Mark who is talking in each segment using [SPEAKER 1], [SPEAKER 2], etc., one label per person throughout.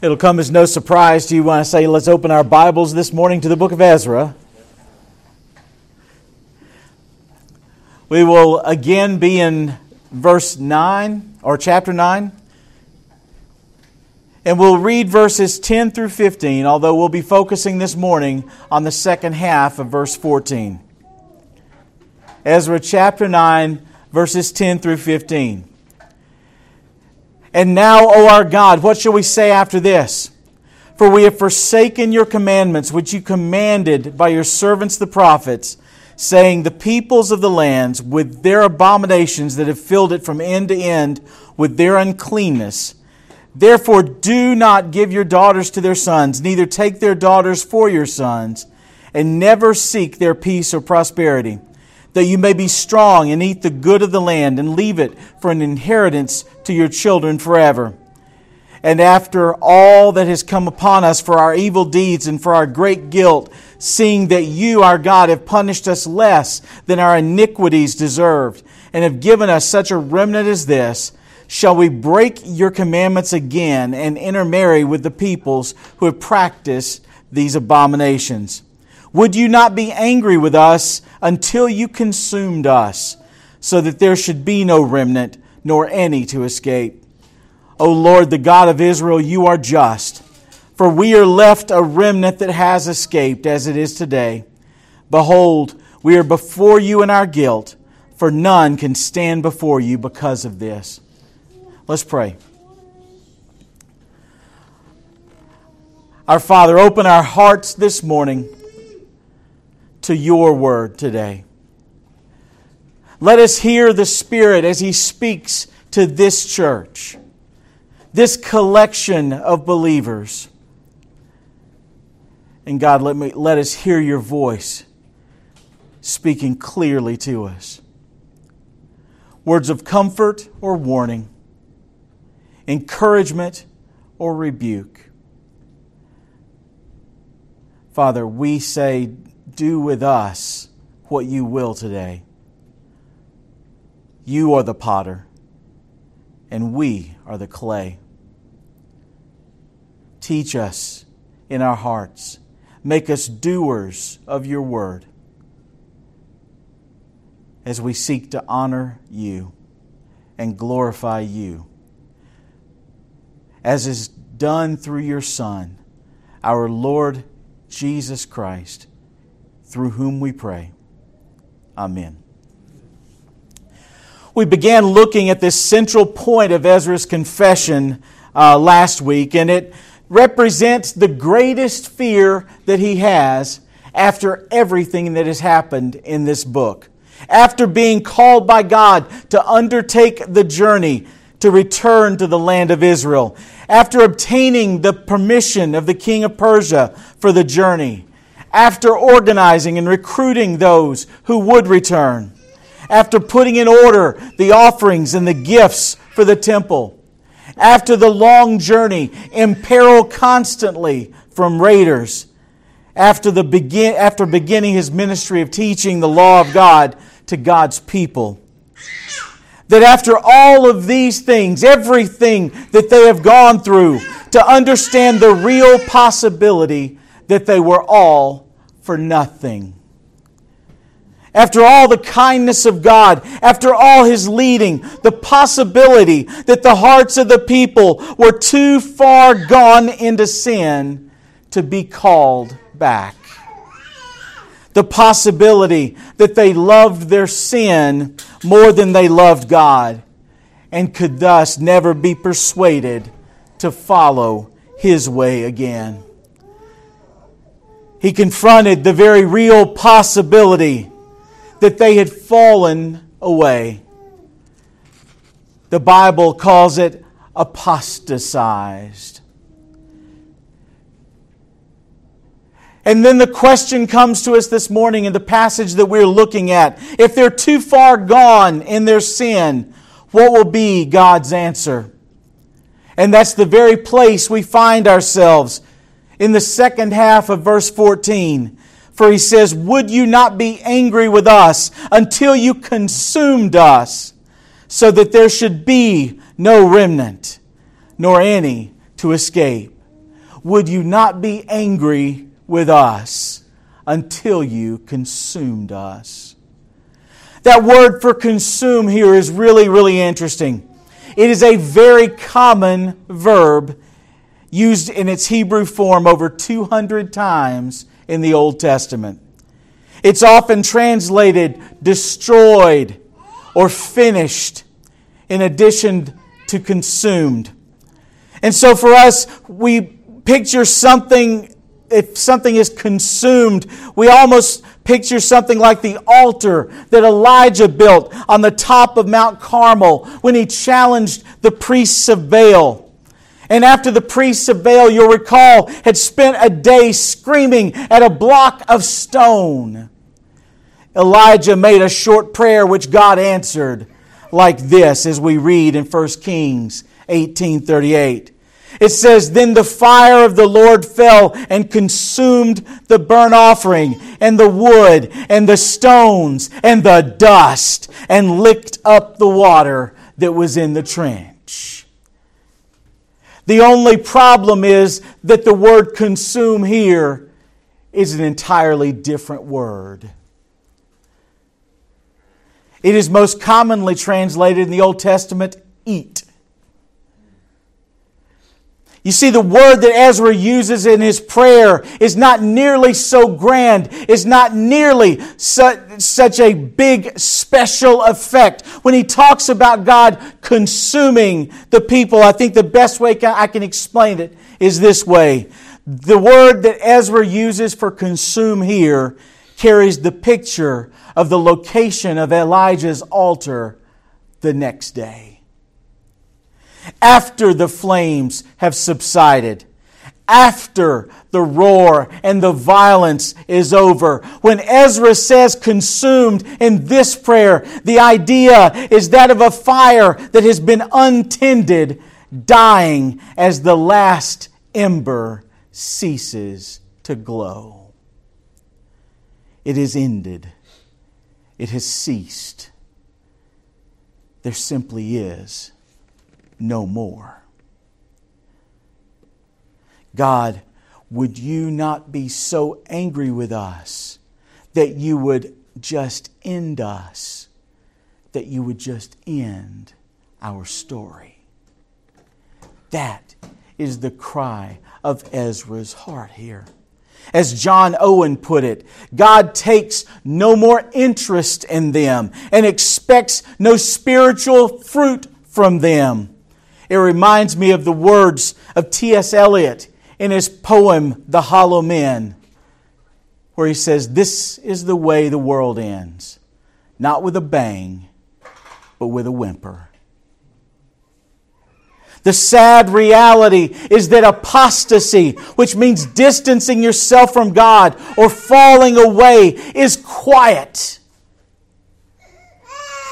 [SPEAKER 1] It'll come as no surprise to you when I say, let's open our Bibles this morning to the book of Ezra. We will again be in verse 9 or chapter 9. And we'll read verses 10 through 15, although we'll be focusing this morning on the second half of verse 14. Ezra chapter 9, verses 10 through 15. And now, O our God, what shall we say after this? For we have forsaken your commandments, which you commanded by your servants the prophets, saying, The peoples of the lands, with their abominations that have filled it from end to end, with their uncleanness. Therefore, do not give your daughters to their sons, neither take their daughters for your sons, and never seek their peace or prosperity that you may be strong and eat the good of the land and leave it for an inheritance to your children forever. And after all that has come upon us for our evil deeds and for our great guilt, seeing that you, our God, have punished us less than our iniquities deserved, and have given us such a remnant as this, shall we break your commandments again and intermarry with the peoples who have practiced these abominations? Would you not be angry with us until you consumed us, so that there should be no remnant, nor any to escape? O Lord, the God of Israel, you are just. For we are left a remnant that has escaped, as it is today. Behold, we are before you in our guilt, for none can stand before you because of this. Let's pray. Our Father, open our hearts this morning to your word today. Let us hear the Spirit as He speaks to this church, this collection of believers. And God, let, me, let us hear your voice speaking clearly to us. Words of comfort or warning, encouragement or rebuke. Father, we say, do with us what you will today. You are the potter, and we are the clay. Teach us in our hearts. Make us doers of your word as we seek to honor you and glorify you, as is done through your Son, our Lord Jesus Christ through whom we pray. Amen. We began looking at this central point of Ezra's confession uh, last week, and it represents the greatest fear that he has after everything that has happened in this book. After being called by God to undertake the journey to return to the land of Israel, after obtaining the permission of the king of Persia for the journey, after organizing and recruiting those who would return, after putting in order the offerings and the gifts for the temple, after the long journey in peril constantly from raiders, after, the begin, after beginning his ministry of teaching the law of God to God's people. That after all of these things, everything that they have gone through, to understand the real possibility that they were all for nothing. After all the kindness of God, after all His leading, the possibility that the hearts of the people were too far gone into sin to be called back. The possibility that they loved their sin more than they loved God and could thus never be persuaded to follow His way again. He confronted the very real possibility that they had fallen away. The Bible calls it apostatized. And then the question comes to us this morning in the passage that we're looking at. If they're too far gone in their sin, what will be God's answer? And that's the very place we find ourselves in the second half of verse 14. For he says, Would you not be angry with us until you consumed us, so that there should be no remnant, nor any to escape? would you not be angry with us until you consumed us? That word for consume here is really, really interesting. It is a very common verb used in its Hebrew form over 200 times in the Old Testament. It's often translated destroyed or finished in addition to consumed. And so for us, we picture something, if something is consumed, we almost picture something like the altar that Elijah built on the top of Mount Carmel when he challenged the priests of Baal. And after the priests of Baal, you'll recall, had spent a day screaming at a block of stone, Elijah made a short prayer which God answered like this as we read in 1 Kings 18:38. It says, Then the fire of the Lord fell and consumed the burnt offering, and the wood, and the stones, and the dust, and licked up the water that was in the trench. The only problem is that the word consume here is an entirely different word. It is most commonly translated in the Old Testament, eat. You see, the word that Ezra uses in his prayer is not nearly so grand, is not nearly such, such a big special effect. When he talks about God consuming the people, I think the best way I can explain it is this way. The word that Ezra uses for consume here carries the picture of the location of Elijah's altar the next day after the flames have subsided, after the roar and the violence is over. When Ezra says consumed in this prayer, the idea is that of a fire that has been untended, dying as the last ember ceases to glow. It is ended. It has ceased. There simply is no more. God, would you not be so angry with us that you would just end us, that you would just end our story? That is the cry of Ezra's heart here. As John Owen put it, God takes no more interest in them and expects no spiritual fruit from them. It reminds me of the words of T.S. Eliot in his poem, The Hollow Men, where he says, This is the way the world ends, not with a bang, but with a whimper. The sad reality is that apostasy, which means distancing yourself from God or falling away, is quiet.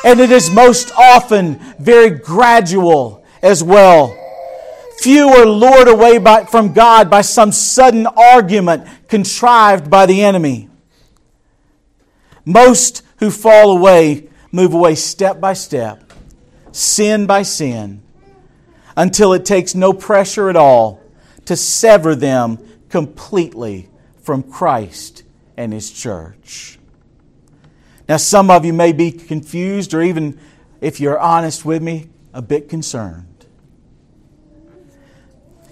[SPEAKER 1] And it is most often very gradual as well. Few are lured away by, from God by some sudden argument contrived by the enemy. Most who fall away move away step by step, sin by sin, until it takes no pressure at all to sever them completely from Christ and His church. Now, some of you may be confused, or even if you're honest with me, a bit concerned.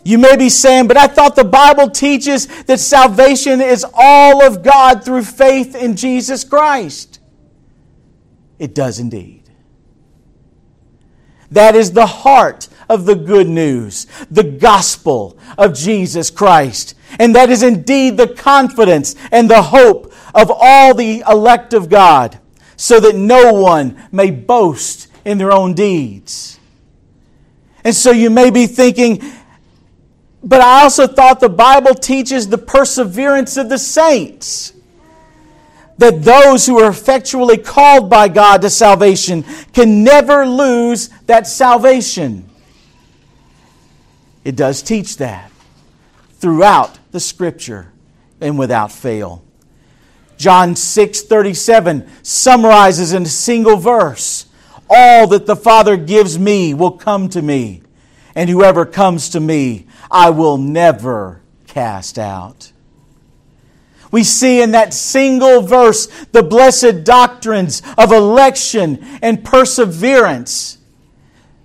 [SPEAKER 1] You may be saying, but I thought the Bible teaches that salvation is all of God through faith in Jesus Christ. It does indeed. That is the heart of the good news, the gospel of Jesus Christ. And that is indeed the confidence and the hope of all the elect of God, so that no one may boast in their own deeds. And so you may be thinking, but I also thought the Bible teaches the perseverance of the saints. That those who are effectually called by God to salvation can never lose that salvation. It does teach that throughout the scripture and without fail. John 6:37 summarizes in a single verse all that the Father gives me will come to me, and whoever comes to me, I will never cast out. We see in that single verse the blessed doctrines of election and perseverance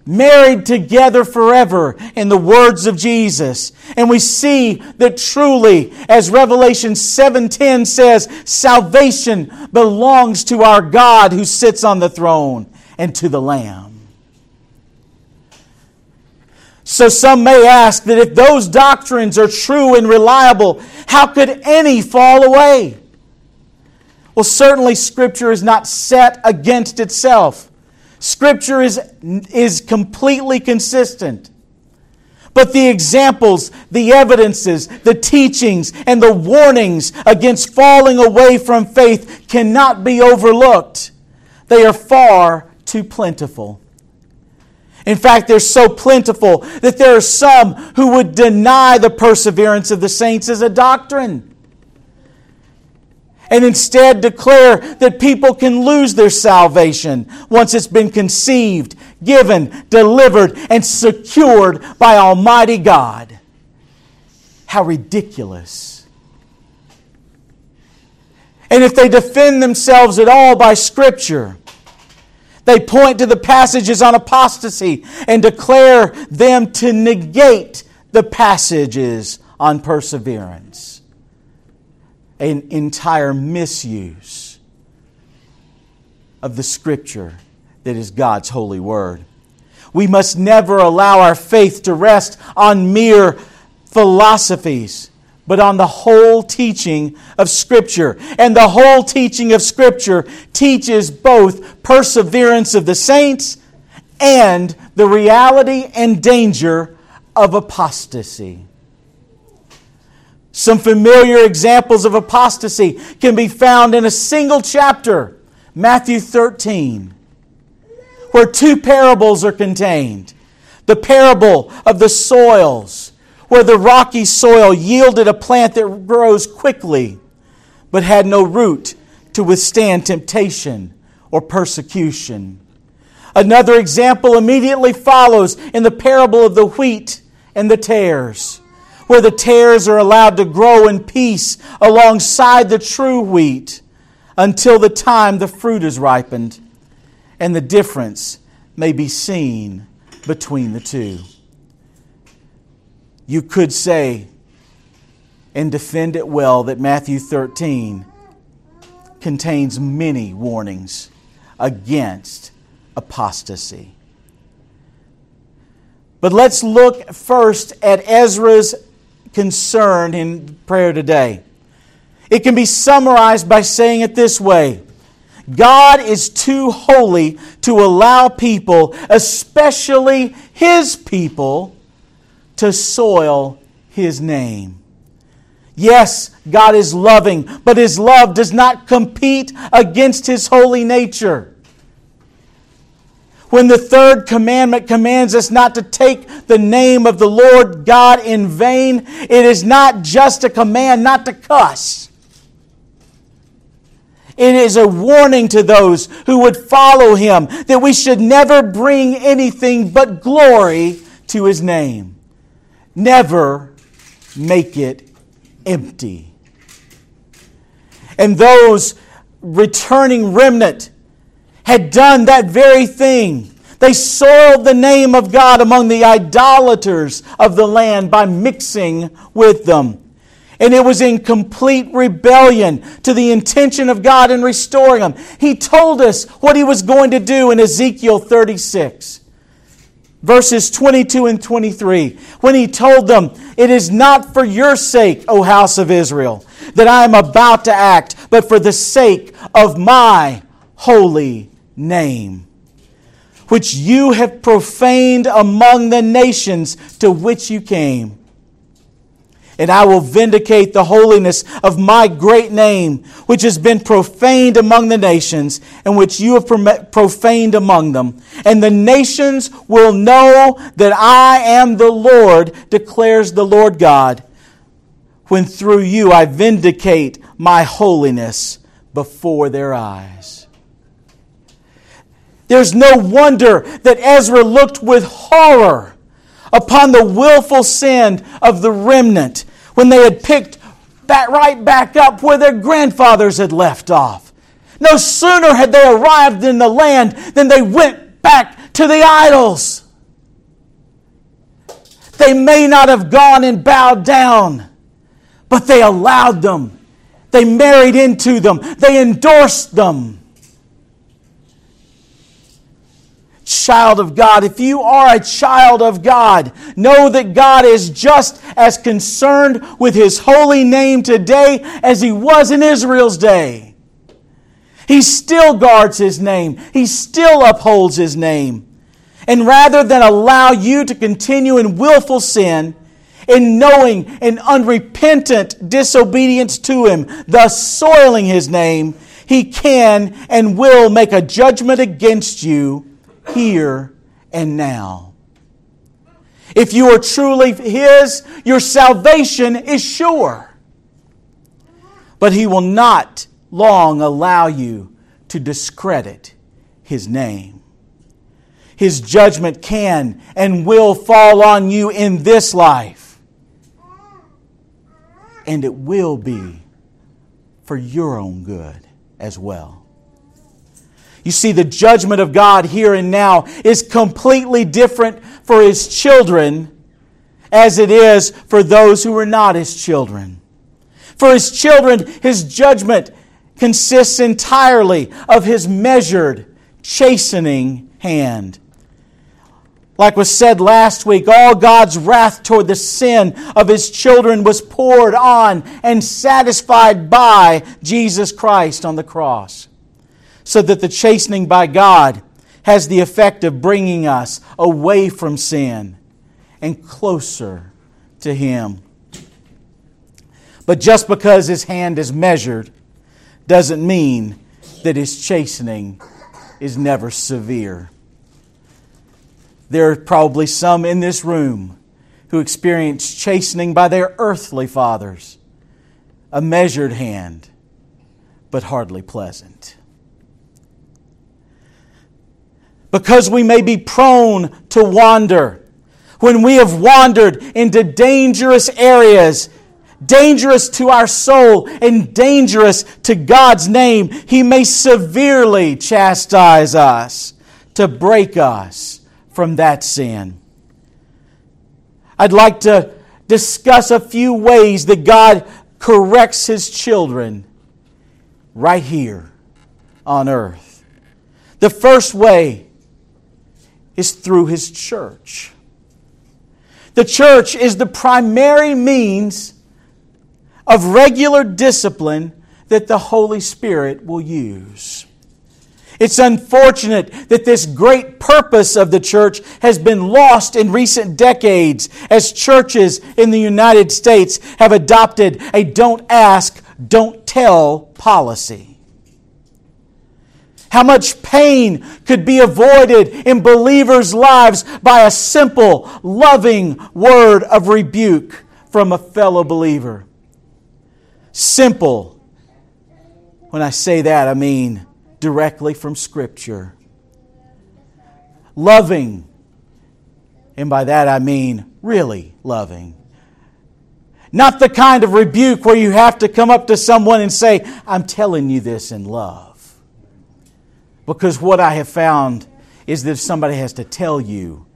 [SPEAKER 1] married together forever in the words of Jesus. And we see that truly, as Revelation 7:10 says, salvation belongs to our God who sits on the throne and to the Lamb. So some may ask that if those doctrines are true and reliable, how could any fall away? Well, certainly Scripture is not set against itself. Scripture is, is completely consistent. But the examples, the evidences, the teachings, and the warnings against falling away from faith cannot be overlooked. They are far too plentiful. In fact, they're so plentiful that there are some who would deny the perseverance of the saints as a doctrine and instead declare that people can lose their salvation once it's been conceived, given, delivered, and secured by Almighty God. How ridiculous. And if they defend themselves at all by Scripture, they point to the passages on apostasy and declare them to negate the passages on perseverance. An entire misuse of the Scripture that is God's holy word. We must never allow our faith to rest on mere philosophies but on the whole teaching of Scripture. And the whole teaching of Scripture teaches both perseverance of the saints and the reality and danger of apostasy. Some familiar examples of apostasy can be found in a single chapter, Matthew 13, where two parables are contained the parable of the soils where the rocky soil yielded a plant that grows quickly, but had no root to withstand temptation or persecution. Another example immediately follows in the parable of the wheat and the tares, where the tares are allowed to grow in peace alongside the true wheat until the time the fruit is ripened, and the difference may be seen between the two you could say and defend it well that Matthew 13 contains many warnings against apostasy. But let's look first at Ezra's concern in prayer today. It can be summarized by saying it this way God is too holy to allow people, especially His people, to soil his name. Yes, God is loving, but his love does not compete against his holy nature. When the third commandment commands us not to take the name of the Lord God in vain, it is not just a command not to cuss. It is a warning to those who would follow him that we should never bring anything but glory to his name never make it empty. And those returning remnant had done that very thing. They soiled the name of God among the idolaters of the land by mixing with them. And it was in complete rebellion to the intention of God in restoring them. He told us what He was going to do in Ezekiel 36 verses 22 and 23, when he told them, It is not for your sake, O house of Israel, that I am about to act, but for the sake of my holy name, which you have profaned among the nations to which you came and I will vindicate the holiness of my great name, which has been profaned among the nations, and which you have profaned among them. And the nations will know that I am the Lord, declares the Lord God, when through you I vindicate my holiness before their eyes. There's no wonder that Ezra looked with horror upon the willful sin of the remnant when they had picked back, right back up where their grandfathers had left off. No sooner had they arrived in the land than they went back to the idols. They may not have gone and bowed down, but they allowed them. They married into them. They endorsed them. Child of God, if you are a child of God, know that God is just as concerned with His holy name today as He was in Israel's day. He still guards His name, He still upholds His name. And rather than allow you to continue in willful sin, in knowing and unrepentant disobedience to Him, thus soiling His name, He can and will make a judgment against you here and now. If you are truly His, your salvation is sure. But He will not long allow you to discredit His name. His judgment can and will fall on you in this life. And it will be for your own good as well. You see, the judgment of God here and now is completely different for His children as it is for those who are not His children. For His children, His judgment consists entirely of His measured, chastening hand. Like was said last week, all God's wrath toward the sin of His children was poured on and satisfied by Jesus Christ on the cross so that the chastening by God has the effect of bringing us away from sin and closer to Him. But just because His hand is measured doesn't mean that His chastening is never severe. There are probably some in this room who experience chastening by their earthly fathers, a measured hand, but hardly pleasant because we may be prone to wander. When we have wandered into dangerous areas, dangerous to our soul and dangerous to God's name, He may severely chastise us to break us from that sin. I'd like to discuss a few ways that God corrects His children right here on earth. The first way is through His church. The church is the primary means of regular discipline that the Holy Spirit will use. It's unfortunate that this great purpose of the church has been lost in recent decades as churches in the United States have adopted a don't ask, don't tell policy. How much pain could be avoided in believers' lives by a simple, loving word of rebuke from a fellow believer? Simple. When I say that, I mean directly from Scripture. Loving. And by that I mean really loving. Not the kind of rebuke where you have to come up to someone and say, I'm telling you this in love. Because what I have found is that if somebody has to tell you,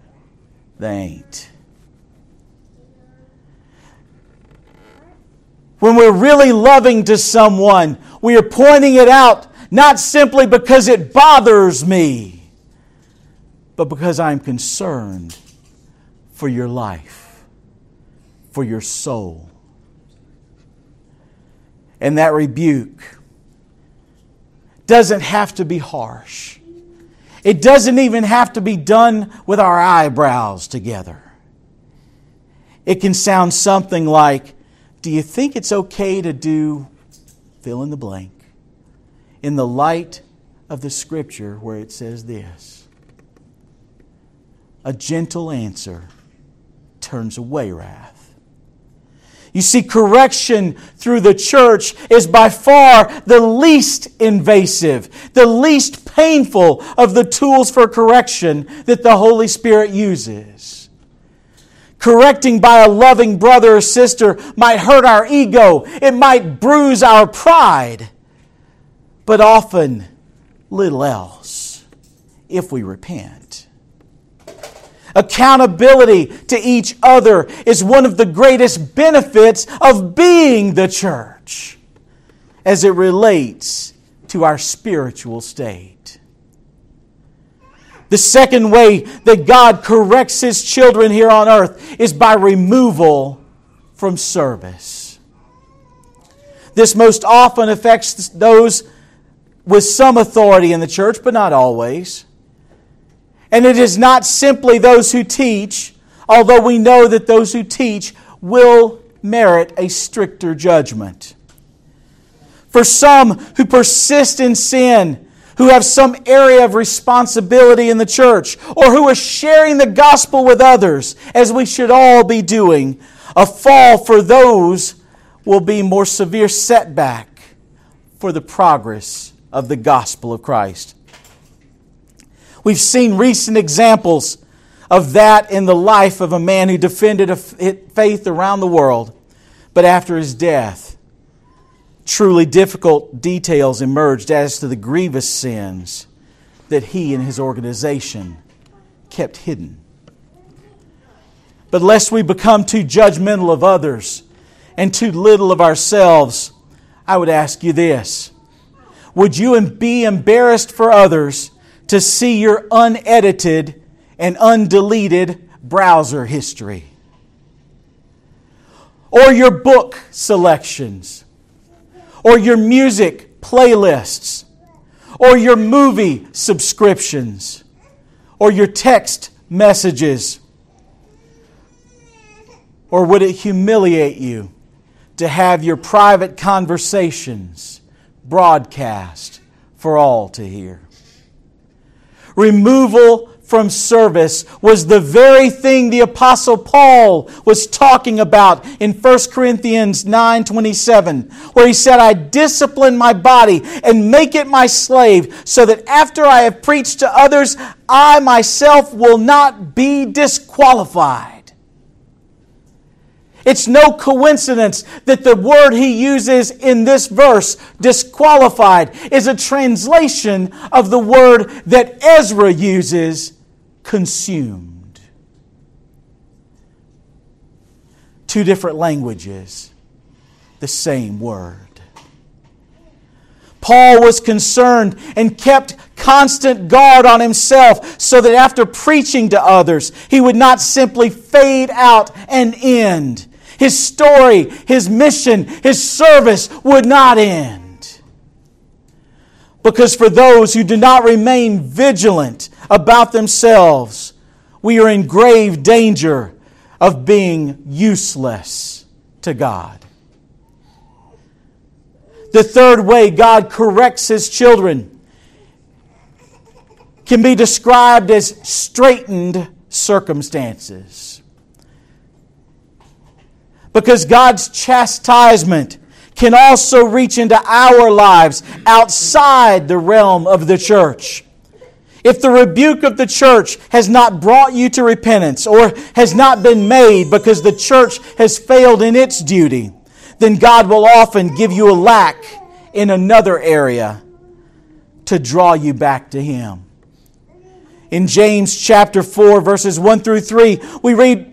[SPEAKER 1] they ain't. When we're really loving to someone, we are pointing it out not simply because it bothers me, but because I'm concerned for your life, for your soul. And that rebuke doesn't have to be harsh. It doesn't even have to be done with our eyebrows together. It can sound something like, Do you think it's okay to do fill in the blank in the light of the scripture where it says this? A gentle answer turns away wrath. You see, correction through the church is by far the least invasive, the least painful of the tools for correction that the Holy Spirit uses. Correcting by a loving brother or sister might hurt our ego, it might bruise our pride, but often little else if we repent. Accountability to each other is one of the greatest benefits of being the church as it relates to our spiritual state. The second way that God corrects His children here on earth is by removal from service. This most often affects those with some authority in the church, but not always. And it is not simply those who teach, although we know that those who teach will merit a stricter judgment. For some who persist in sin, who have some area of responsibility in the church, or who are sharing the gospel with others, as we should all be doing, a fall for those will be more severe setback for the progress of the gospel of Christ. We've seen recent examples of that in the life of a man who defended a faith around the world, but after his death, truly difficult details emerged as to the grievous sins that he and his organization kept hidden. But lest we become too judgmental of others and too little of ourselves, I would ask you this Would you be embarrassed for others to see your unedited and undeleted browser history? Or your book selections? or your music playlists, or your movie subscriptions, or your text messages? Or would it humiliate you to have your private conversations broadcast for all to hear? Removal from service was the very thing the apostle Paul was talking about in 1 Corinthians 9:27 where he said I discipline my body and make it my slave so that after I have preached to others I myself will not be disqualified. It's no coincidence that the word he uses in this verse, disqualified, is a translation of the word that Ezra uses, consumed. Two different languages, the same word. Paul was concerned and kept constant guard on himself so that after preaching to others, he would not simply fade out and end. His story, his mission, his service would not end. Because for those who do not remain vigilant about themselves, we are in grave danger of being useless to God. The third way God corrects his children can be described as straitened circumstances. Because God's chastisement can also reach into our lives outside the realm of the church. If the rebuke of the church has not brought you to repentance or has not been made because the church has failed in its duty, then God will often give you a lack in another area to draw you back to Him. In James chapter 4, verses 1 through 3, we read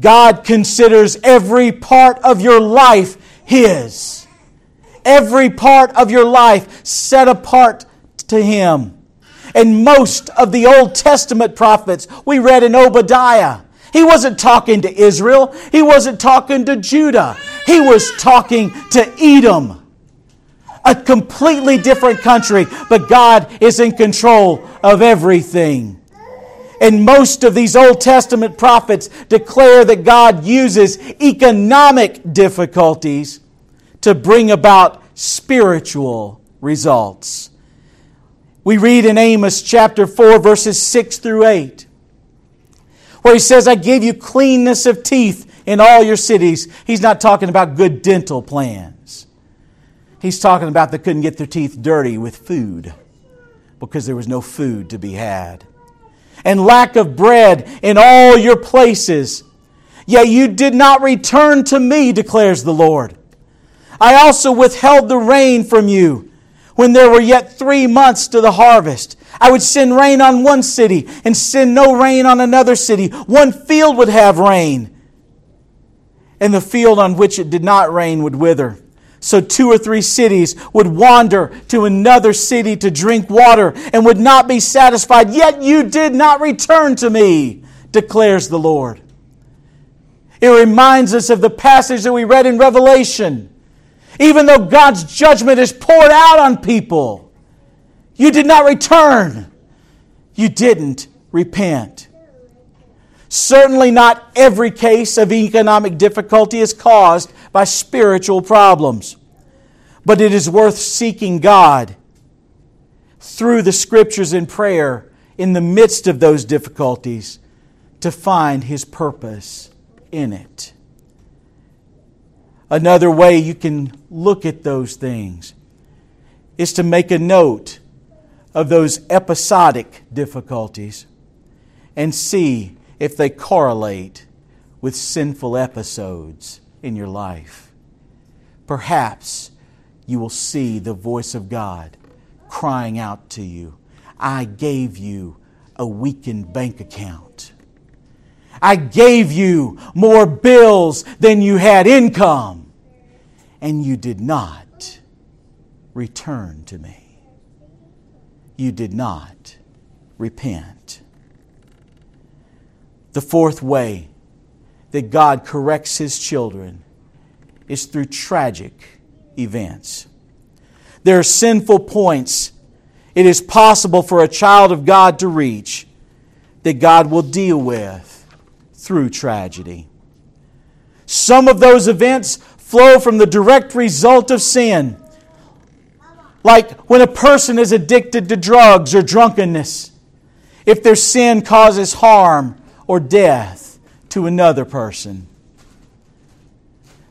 [SPEAKER 1] God considers every part of your life His. Every part of your life set apart to Him. And most of the Old Testament prophets we read in Obadiah, he wasn't talking to Israel, he wasn't talking to Judah, he was talking to Edom. A completely different country, but God is in control of everything. And most of these Old Testament prophets declare that God uses economic difficulties to bring about spiritual results. We read in Amos chapter 4, verses 6 through 8, where he says, I gave you cleanness of teeth in all your cities. He's not talking about good dental plans. He's talking about they couldn't get their teeth dirty with food because there was no food to be had. And lack of bread in all your places. Yet you did not return to me, declares the Lord. I also withheld the rain from you when there were yet three months to the harvest. I would send rain on one city and send no rain on another city. One field would have rain, and the field on which it did not rain would wither. So two or three cities would wander to another city to drink water and would not be satisfied. Yet you did not return to me, declares the Lord. It reminds us of the passage that we read in Revelation. Even though God's judgment is poured out on people, you did not return. You didn't repent. Certainly, not every case of economic difficulty is caused by spiritual problems, but it is worth seeking God through the scriptures and prayer in the midst of those difficulties to find His purpose in it. Another way you can look at those things is to make a note of those episodic difficulties and see if they correlate with sinful episodes in your life. Perhaps you will see the voice of God crying out to you I gave you a weakened bank account. I gave you more bills than you had income, and you did not return to me. You did not repent. The fourth way that God corrects His children is through tragic events. There are sinful points it is possible for a child of God to reach that God will deal with through tragedy. Some of those events flow from the direct result of sin, like when a person is addicted to drugs or drunkenness, if their sin causes harm or death to another person.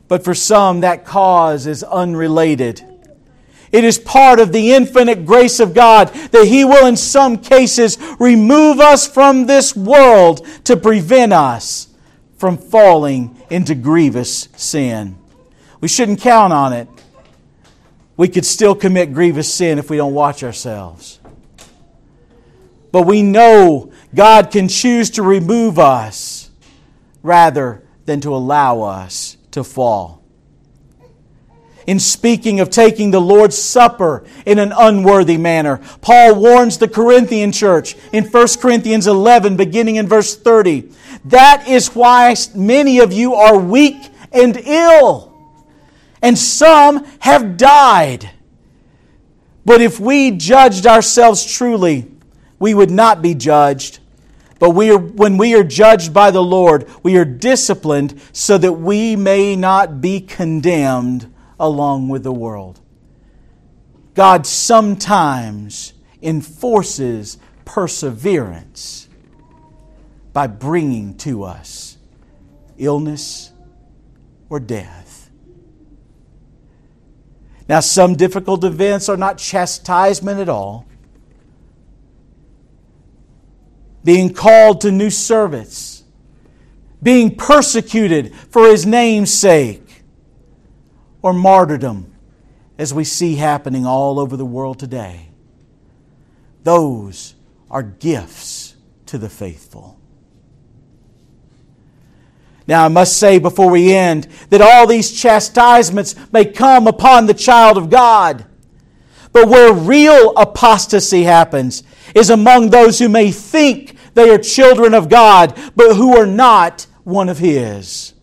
[SPEAKER 1] But for some, that cause is unrelated. It is part of the infinite grace of God that He will, in some cases, remove us from this world to prevent us from falling into grievous sin. We shouldn't count on it. We could still commit grievous sin if we don't watch ourselves. But we know God can choose to remove us rather than to allow us to fall. In speaking of taking the Lord's Supper in an unworthy manner, Paul warns the Corinthian church in 1 Corinthians 11, beginning in verse 30. That is why many of you are weak and ill, and some have died. But if we judged ourselves truly, we would not be judged. But we are, when we are judged by the Lord, we are disciplined so that we may not be condemned along with the world. God sometimes enforces perseverance by bringing to us illness or death. Now, some difficult events are not chastisement at all being called to new service, being persecuted for his name's sake, or martyrdom, as we see happening all over the world today. Those are gifts to the faithful. Now, I must say before we end that all these chastisements may come upon the child of God. But where real apostasy happens is among those who may think they are children of God, but who are not one of His.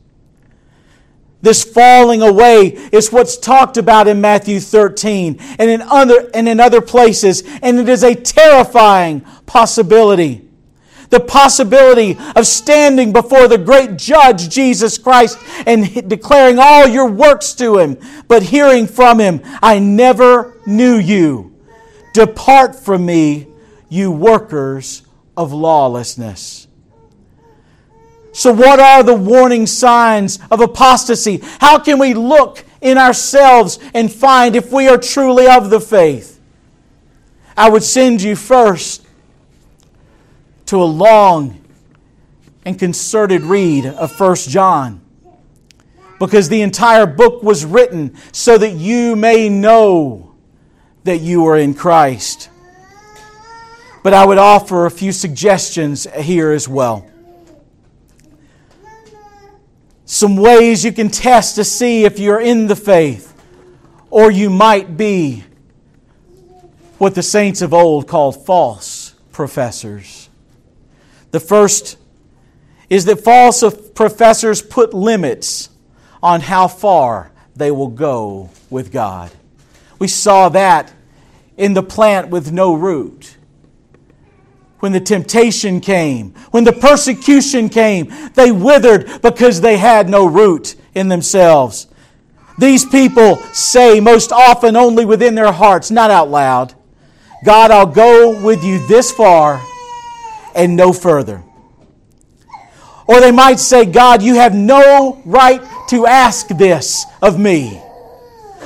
[SPEAKER 1] This falling away is what's talked about in Matthew 13 and in other, and in other places, and it is a terrifying possibility. The possibility of standing before the great judge, Jesus Christ, and declaring all your works to him, but hearing from him, I never knew you. Depart from me, you workers of lawlessness. So, what are the warning signs of apostasy? How can we look in ourselves and find if we are truly of the faith? I would send you first to a long and concerted read of 1 John because the entire book was written so that you may know that you are in Christ. But I would offer a few suggestions here as well some ways you can test to see if you're in the faith, or you might be what the saints of old called false professors. The first is that false professors put limits on how far they will go with God. We saw that in the plant with no root when the temptation came, when the persecution came, they withered because they had no root in themselves. These people say most often only within their hearts, not out loud, God, I'll go with you this far and no further. Or they might say, God, you have no right to ask this of me.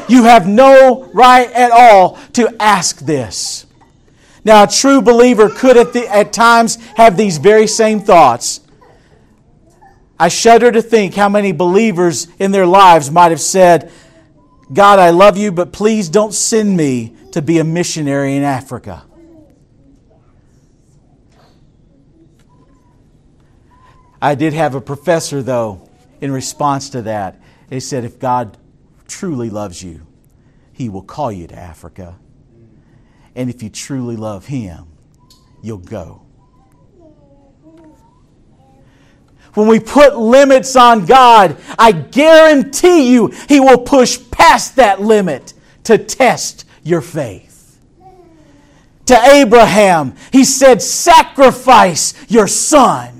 [SPEAKER 1] You have no right at all to ask this. Now, a true believer could at, the, at times have these very same thoughts. I shudder to think how many believers in their lives might have said, God, I love you, but please don't send me to be a missionary in Africa. I did have a professor, though, in response to that. He said, If God truly loves you, He will call you to Africa. And if you truly love Him, you'll go. When we put limits on God, I guarantee you He will push past that limit to test your faith. To Abraham, He said, Sacrifice your son.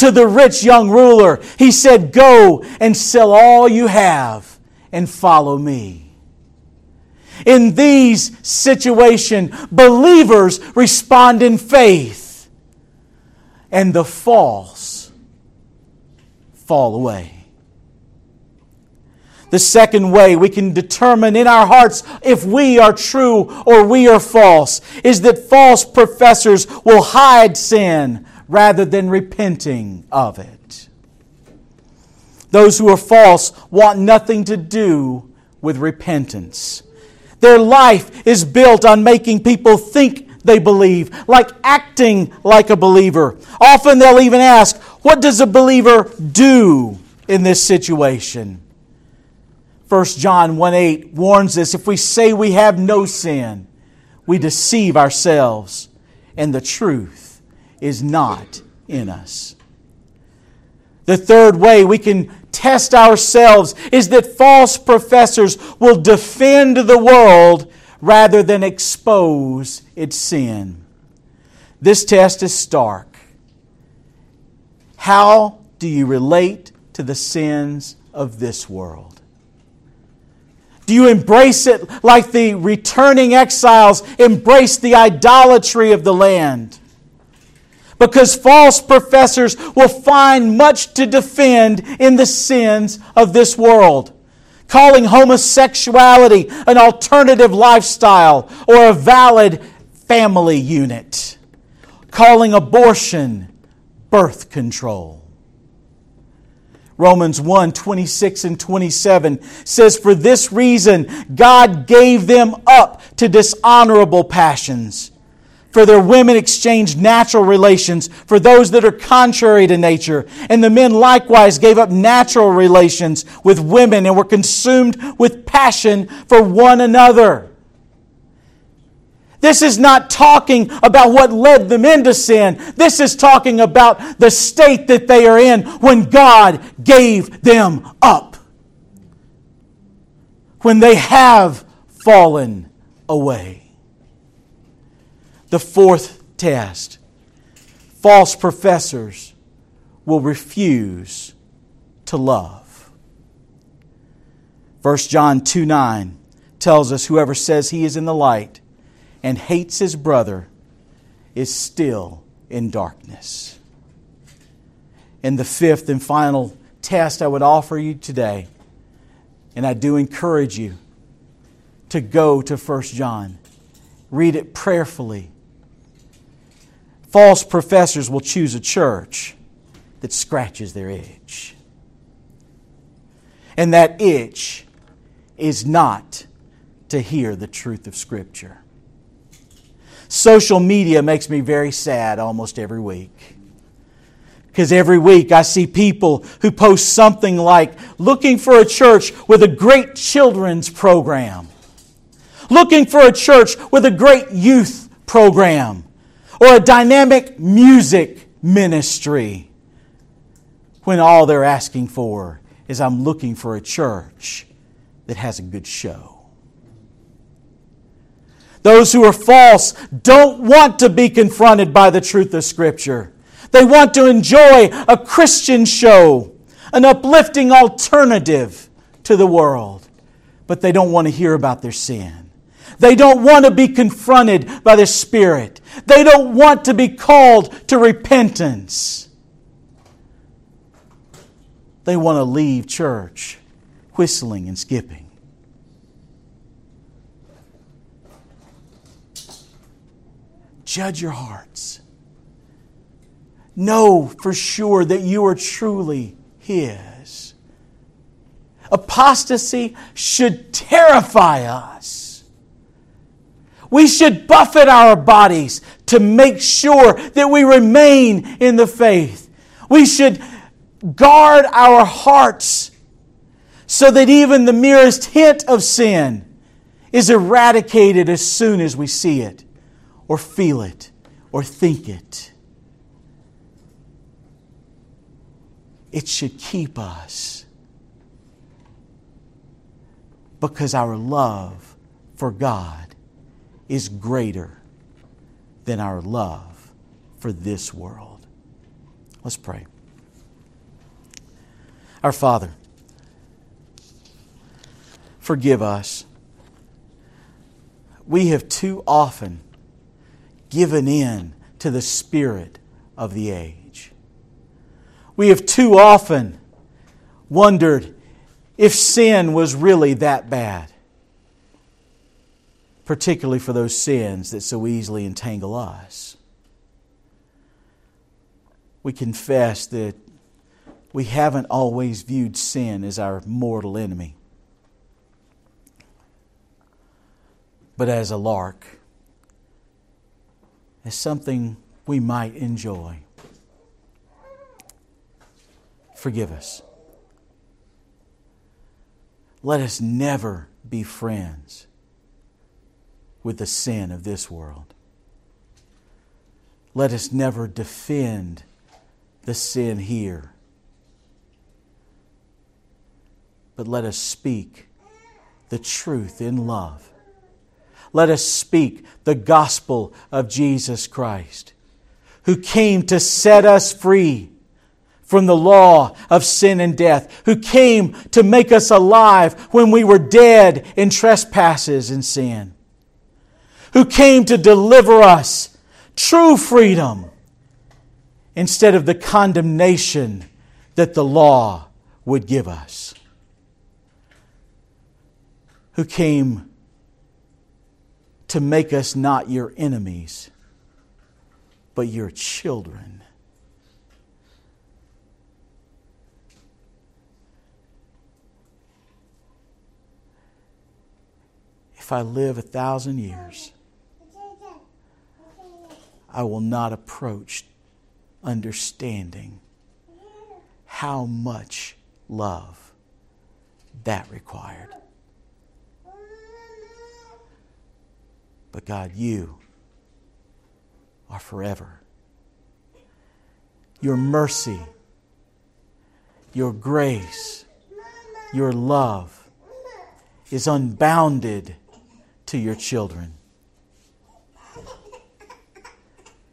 [SPEAKER 1] To the rich young ruler, He said, Go and sell all you have and follow me. In these situations, believers respond in faith, and the false fall away. The second way we can determine in our hearts if we are true or we are false is that false professors will hide sin rather than repenting of it. Those who are false want nothing to do with repentance. Their life is built on making people think they believe, like acting like a believer. Often they'll even ask, What does a believer do in this situation? 1 John 1 8 warns us if we say we have no sin, we deceive ourselves, and the truth is not in us. The third way we can test ourselves is that false professors will defend the world rather than expose its sin. This test is stark. How do you relate to the sins of this world? Do you embrace it like the returning exiles embrace the idolatry of the land? Because false professors will find much to defend in the sins of this world. Calling homosexuality an alternative lifestyle or a valid family unit. Calling abortion birth control. Romans 1 26 and 27 says, For this reason God gave them up to dishonorable passions for their women exchanged natural relations for those that are contrary to nature. And the men likewise gave up natural relations with women and were consumed with passion for one another. This is not talking about what led them into sin. This is talking about the state that they are in when God gave them up. When they have fallen away. The fourth test false professors will refuse to love. 1 John 2 9 tells us whoever says he is in the light and hates his brother is still in darkness. And the fifth and final test I would offer you today, and I do encourage you to go to 1 John. Read it prayerfully. False professors will choose a church that scratches their itch. And that itch is not to hear the truth of Scripture. Social media makes me very sad almost every week. Because every week I see people who post something like looking for a church with a great children's program, looking for a church with a great youth program, or a dynamic music ministry, when all they're asking for is I'm looking for a church that has a good show. Those who are false don't want to be confronted by the truth of Scripture. They want to enjoy a Christian show, an uplifting alternative to the world, but they don't want to hear about their sin. They don't want to be confronted by the Spirit. They don't want to be called to repentance. They want to leave church whistling and skipping. Judge your hearts. Know for sure that you are truly His. Apostasy should terrify us. We should buffet our bodies to make sure that we remain in the faith. We should guard our hearts so that even the merest hint of sin is eradicated as soon as we see it or feel it or think it. It should keep us because our love for God is greater than our love for this world. Let's pray. Our Father, forgive us. We have too often given in to the spirit of the age. We have too often wondered if sin was really that bad, particularly for those sins that so easily entangle us. We confess that we haven't always viewed sin as our mortal enemy, but as a lark as something we might enjoy. Forgive us. Let us never be friends with the sin of this world. Let us never defend the sin here. But let us speak the truth in love let us speak the gospel of Jesus Christ, who came to set us free from the law of sin and death, who came to make us alive when we were dead in trespasses and sin, who came to deliver us true freedom instead of the condemnation that the law would give us, who came to make us not your enemies, but your children. If I live a thousand years, I will not approach understanding how much love that required. But God, you are forever. Your mercy, your grace, your love is unbounded to your children.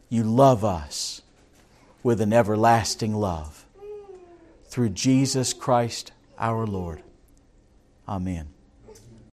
[SPEAKER 1] You love us with an everlasting love. Through Jesus Christ our Lord. Amen.